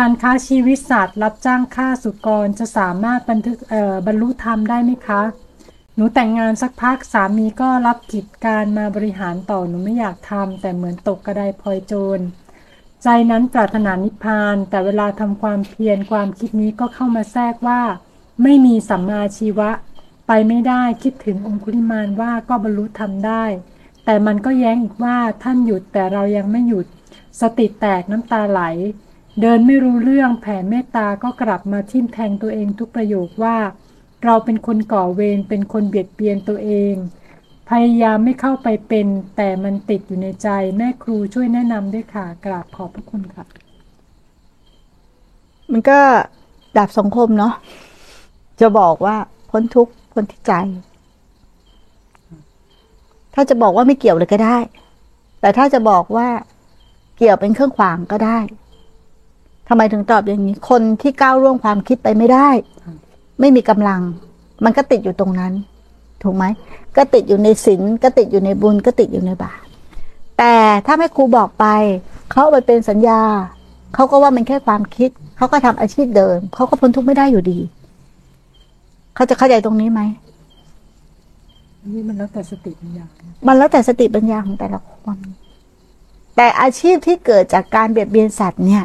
การค้าชีวิตสัตว์ รับจ้างฆ่าสุกรจะสามารถบันทึกบรรลุธรรมได้ไหมคะ หนูแต่งงานสักพักสามีก็รับกิจการมาบริหารต่อหนูไม่อยากทำแต่เหมือนตกกระไดพลอยโจร ใจนั้นปรารถนานิพพาน แต่เวลาทำความเพียรความคิดนี้ก็เข้ามาแทรกว่า ไม่มีสัมมาชีวะ ไปไม่ได้คิดถึงองคุลิมานว่าก็บรรลุธรรมได้ แต่มันก็แย้งอีกว่าท่านหยุดแต่เรายังไม่หยุด สติแตกน้ำตาไหล เดินไม่รู้เรื่องแผ่เมตตาก็กลับมาทิ่มแทงตัวเองทุกประโยคว่า เราเป็นคนก่อเวรเป็นคนเบียดเบียนตัวเอง พยายามไม่เข้าไปเป็น แต่มันติดอยู่ในใจแม่ครูช่วยแนะนำด้วยค่ะกราบขอบพระคุณค่ะ มันก็ดาบสังคมเนาะจะบอกว่าพ้นทุกข์พ้นที่ใจ ถ้าจะบอกว่าไม่เกี่ยวเลยก็ได้ แต่ถ้าจะบอกว่าเกี่ยวเป็นเครื่องขวางก็ได้ ทำไมถึงตอบอย่างนี้ คนที่ก้าวล่วงความคิดไปไม่ได้ ไม่มีกำลัง มันก็ติดอยู่ตรงนั้น ถูกไหมก็ติดอยู่ในศีลก็ติดอยู่ในบุญก็ติดอยู่ในบาปแต่ถ้าแม่ครูบอกไปเขาเอาไปเป็นสัญญาเขาก็ว่ามันแค่ความคิดเขาก็ทำอาชีพเดิมเขาก็พ้นทุกข์ไม่ได้อยู่ดีเขาจะเข้าใจตรงนี้ไหมนี่มันแล้วแต่สติปัญญา มันแล้วแต่สติปัญญาของแต่ละคน แต่อาชีพที่เกิดจากการเบียดเบียนสัตว์เนี่ย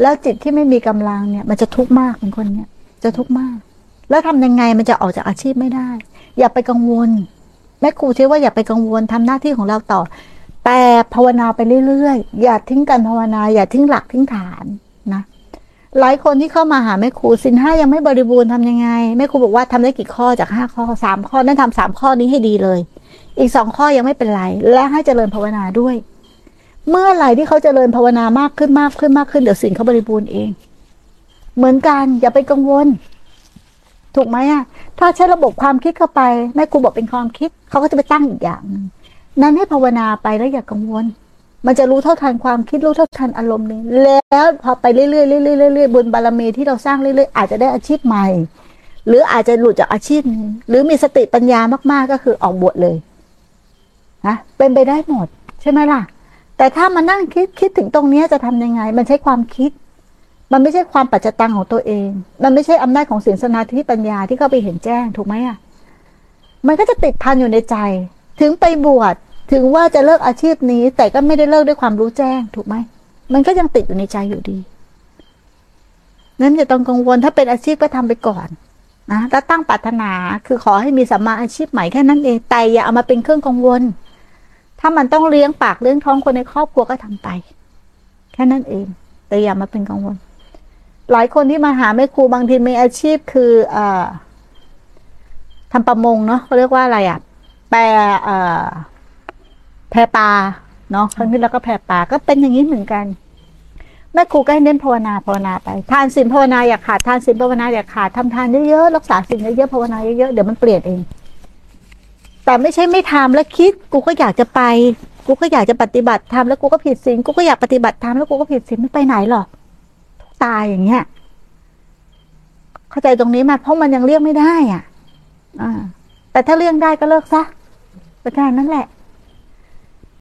แล้วจิตที่ไม่มีกำลังเนี่ย มันจะทุกข์มากเป็นคนเนี่ย จะทุกข์มาก แล้วทำยังไงมันจะออกจากอาชีพไม่ได้ อย่าไปกังวลแม่ครูเชื่อว่าอย่าไปกังวลทำหน้าที่ของเราต่อ แต่ภาวนาไปเรื่อยๆ อย่าทิ้งการภาวนา อย่าทิ้งหลักทิ้งฐานนะหลายคนที่เข้ามาหาแม่ครูสินห้ายังไม่บริบูรณ์ทำยังไงแม่ครูบอกว่าทำได้กี่ข้อจากห้าข้อสามข้อนั่นทำสามข้อนี้ให้ดีเลย อีกสองข้อยังไม่เป็นไร และให้เจริญภาวนาด้วย เมื่อไหร่ที่เขาจเจริญภาวนามากขึ้นมากขึ้นมากขึ้นเดี๋ยวสิ่งเขาบริบูรณ์เอง เหมือนกันอย่าไปกังวล ถูกไหมอะ ถ้าใช้ระบบความคิดเข้าไปแม่ครูบอกเป็นความคิด เขาก็จะไปตั้งอีกอย่าง นั้นให้ภาวนาไปแล้วอย่ากังวล มันจะรู้เท่าทันความคิดรู้เท่าทันอารมณ์นี้แล้วพอไปเรื่อยๆเรื่อยๆเรื่อยๆบุญบารมีที่เราสร้างเรื่อยๆอาจจะได้อาชีพใหม่ หรืออาจจะหลุดจากอาชีพนี้หรือมีสติปัญญามากๆก็คือออกบวชเลยนะเป็นไปได้หมด ใช่ไหมล่ะ แต่ถ้ามานั่งคิดคิดถึงตรงนี้จะทำยังไง มันใช้ความคิด มันไม่ใช่ความปัจจตังของตัวเอง มันไม่ใช่อำนาจของศีลสมาธิปัญญาที่เข้าไปเห็นแจ้งถูกไหมอะมันก็จะติดพันอยู่ในใจ ถึงไปบวชถึงว่าจะเลิกอาชีพนี้ แต่ก็ไม่ได้เลิกด้วยความรู้แจ้งถูกไหมมันก็ยังติดอยู่ในใจอยู่ดี นั้นจะต้องกังวลถ้าเป็นอาชีพก็ทำไปก่อนนะแล้วตั้งปรารถนาคือขอให้มีสัมมาอาชีพใหม่แค่นั้นเองแต่อย่าเอามาเป็นเครื่องกังวล ถ้ามันต้องเลี้ยงปากเลี้ยงท้องคนในครอบครัวก็ทำไป แค่นั้นเอง แต่อย่ามาเป็นกังวล หลายคนที่มาหาแม่ครูบางทีมีอาชีพคืออ่อทำประมงเนาะเขาเรียกว่าอะไรอะ่ะแปรเอ่อแพปลาเนาะครั้งนี้แล้วก็แพปลาก็เป็นอย่างนี้เหมือนกัน แม่ครูก็ให้เน้นภาวนาภาวนาไป ทานศีลภาวนาอย่าขาดทานศีลภาวนาอย่าขาดทำทานเยอะๆรักษาศีลเยอะๆภาวนาเยอะๆเดี๋ยวมันเปลี่ยนเอง แต่ไม่ใช่ไม่ทำแล้วคิดกูก็อยากจะไป กูก็อยากจะปฏิบัติทำแล้วกูก็ผิดศีลกูก็อยากปฏิบัติทำแล้วกูก็ผิดศีลไม่ไปไหนหรอกตายอย่างเงี้ย เข้าใจตรงนี้ไหมเพราะมันยังเลี่ยงไม่ได้อะอ่าแต่ถ้าเลี่ยงได้ก็เลิกซะก็แค่นั้นแหละ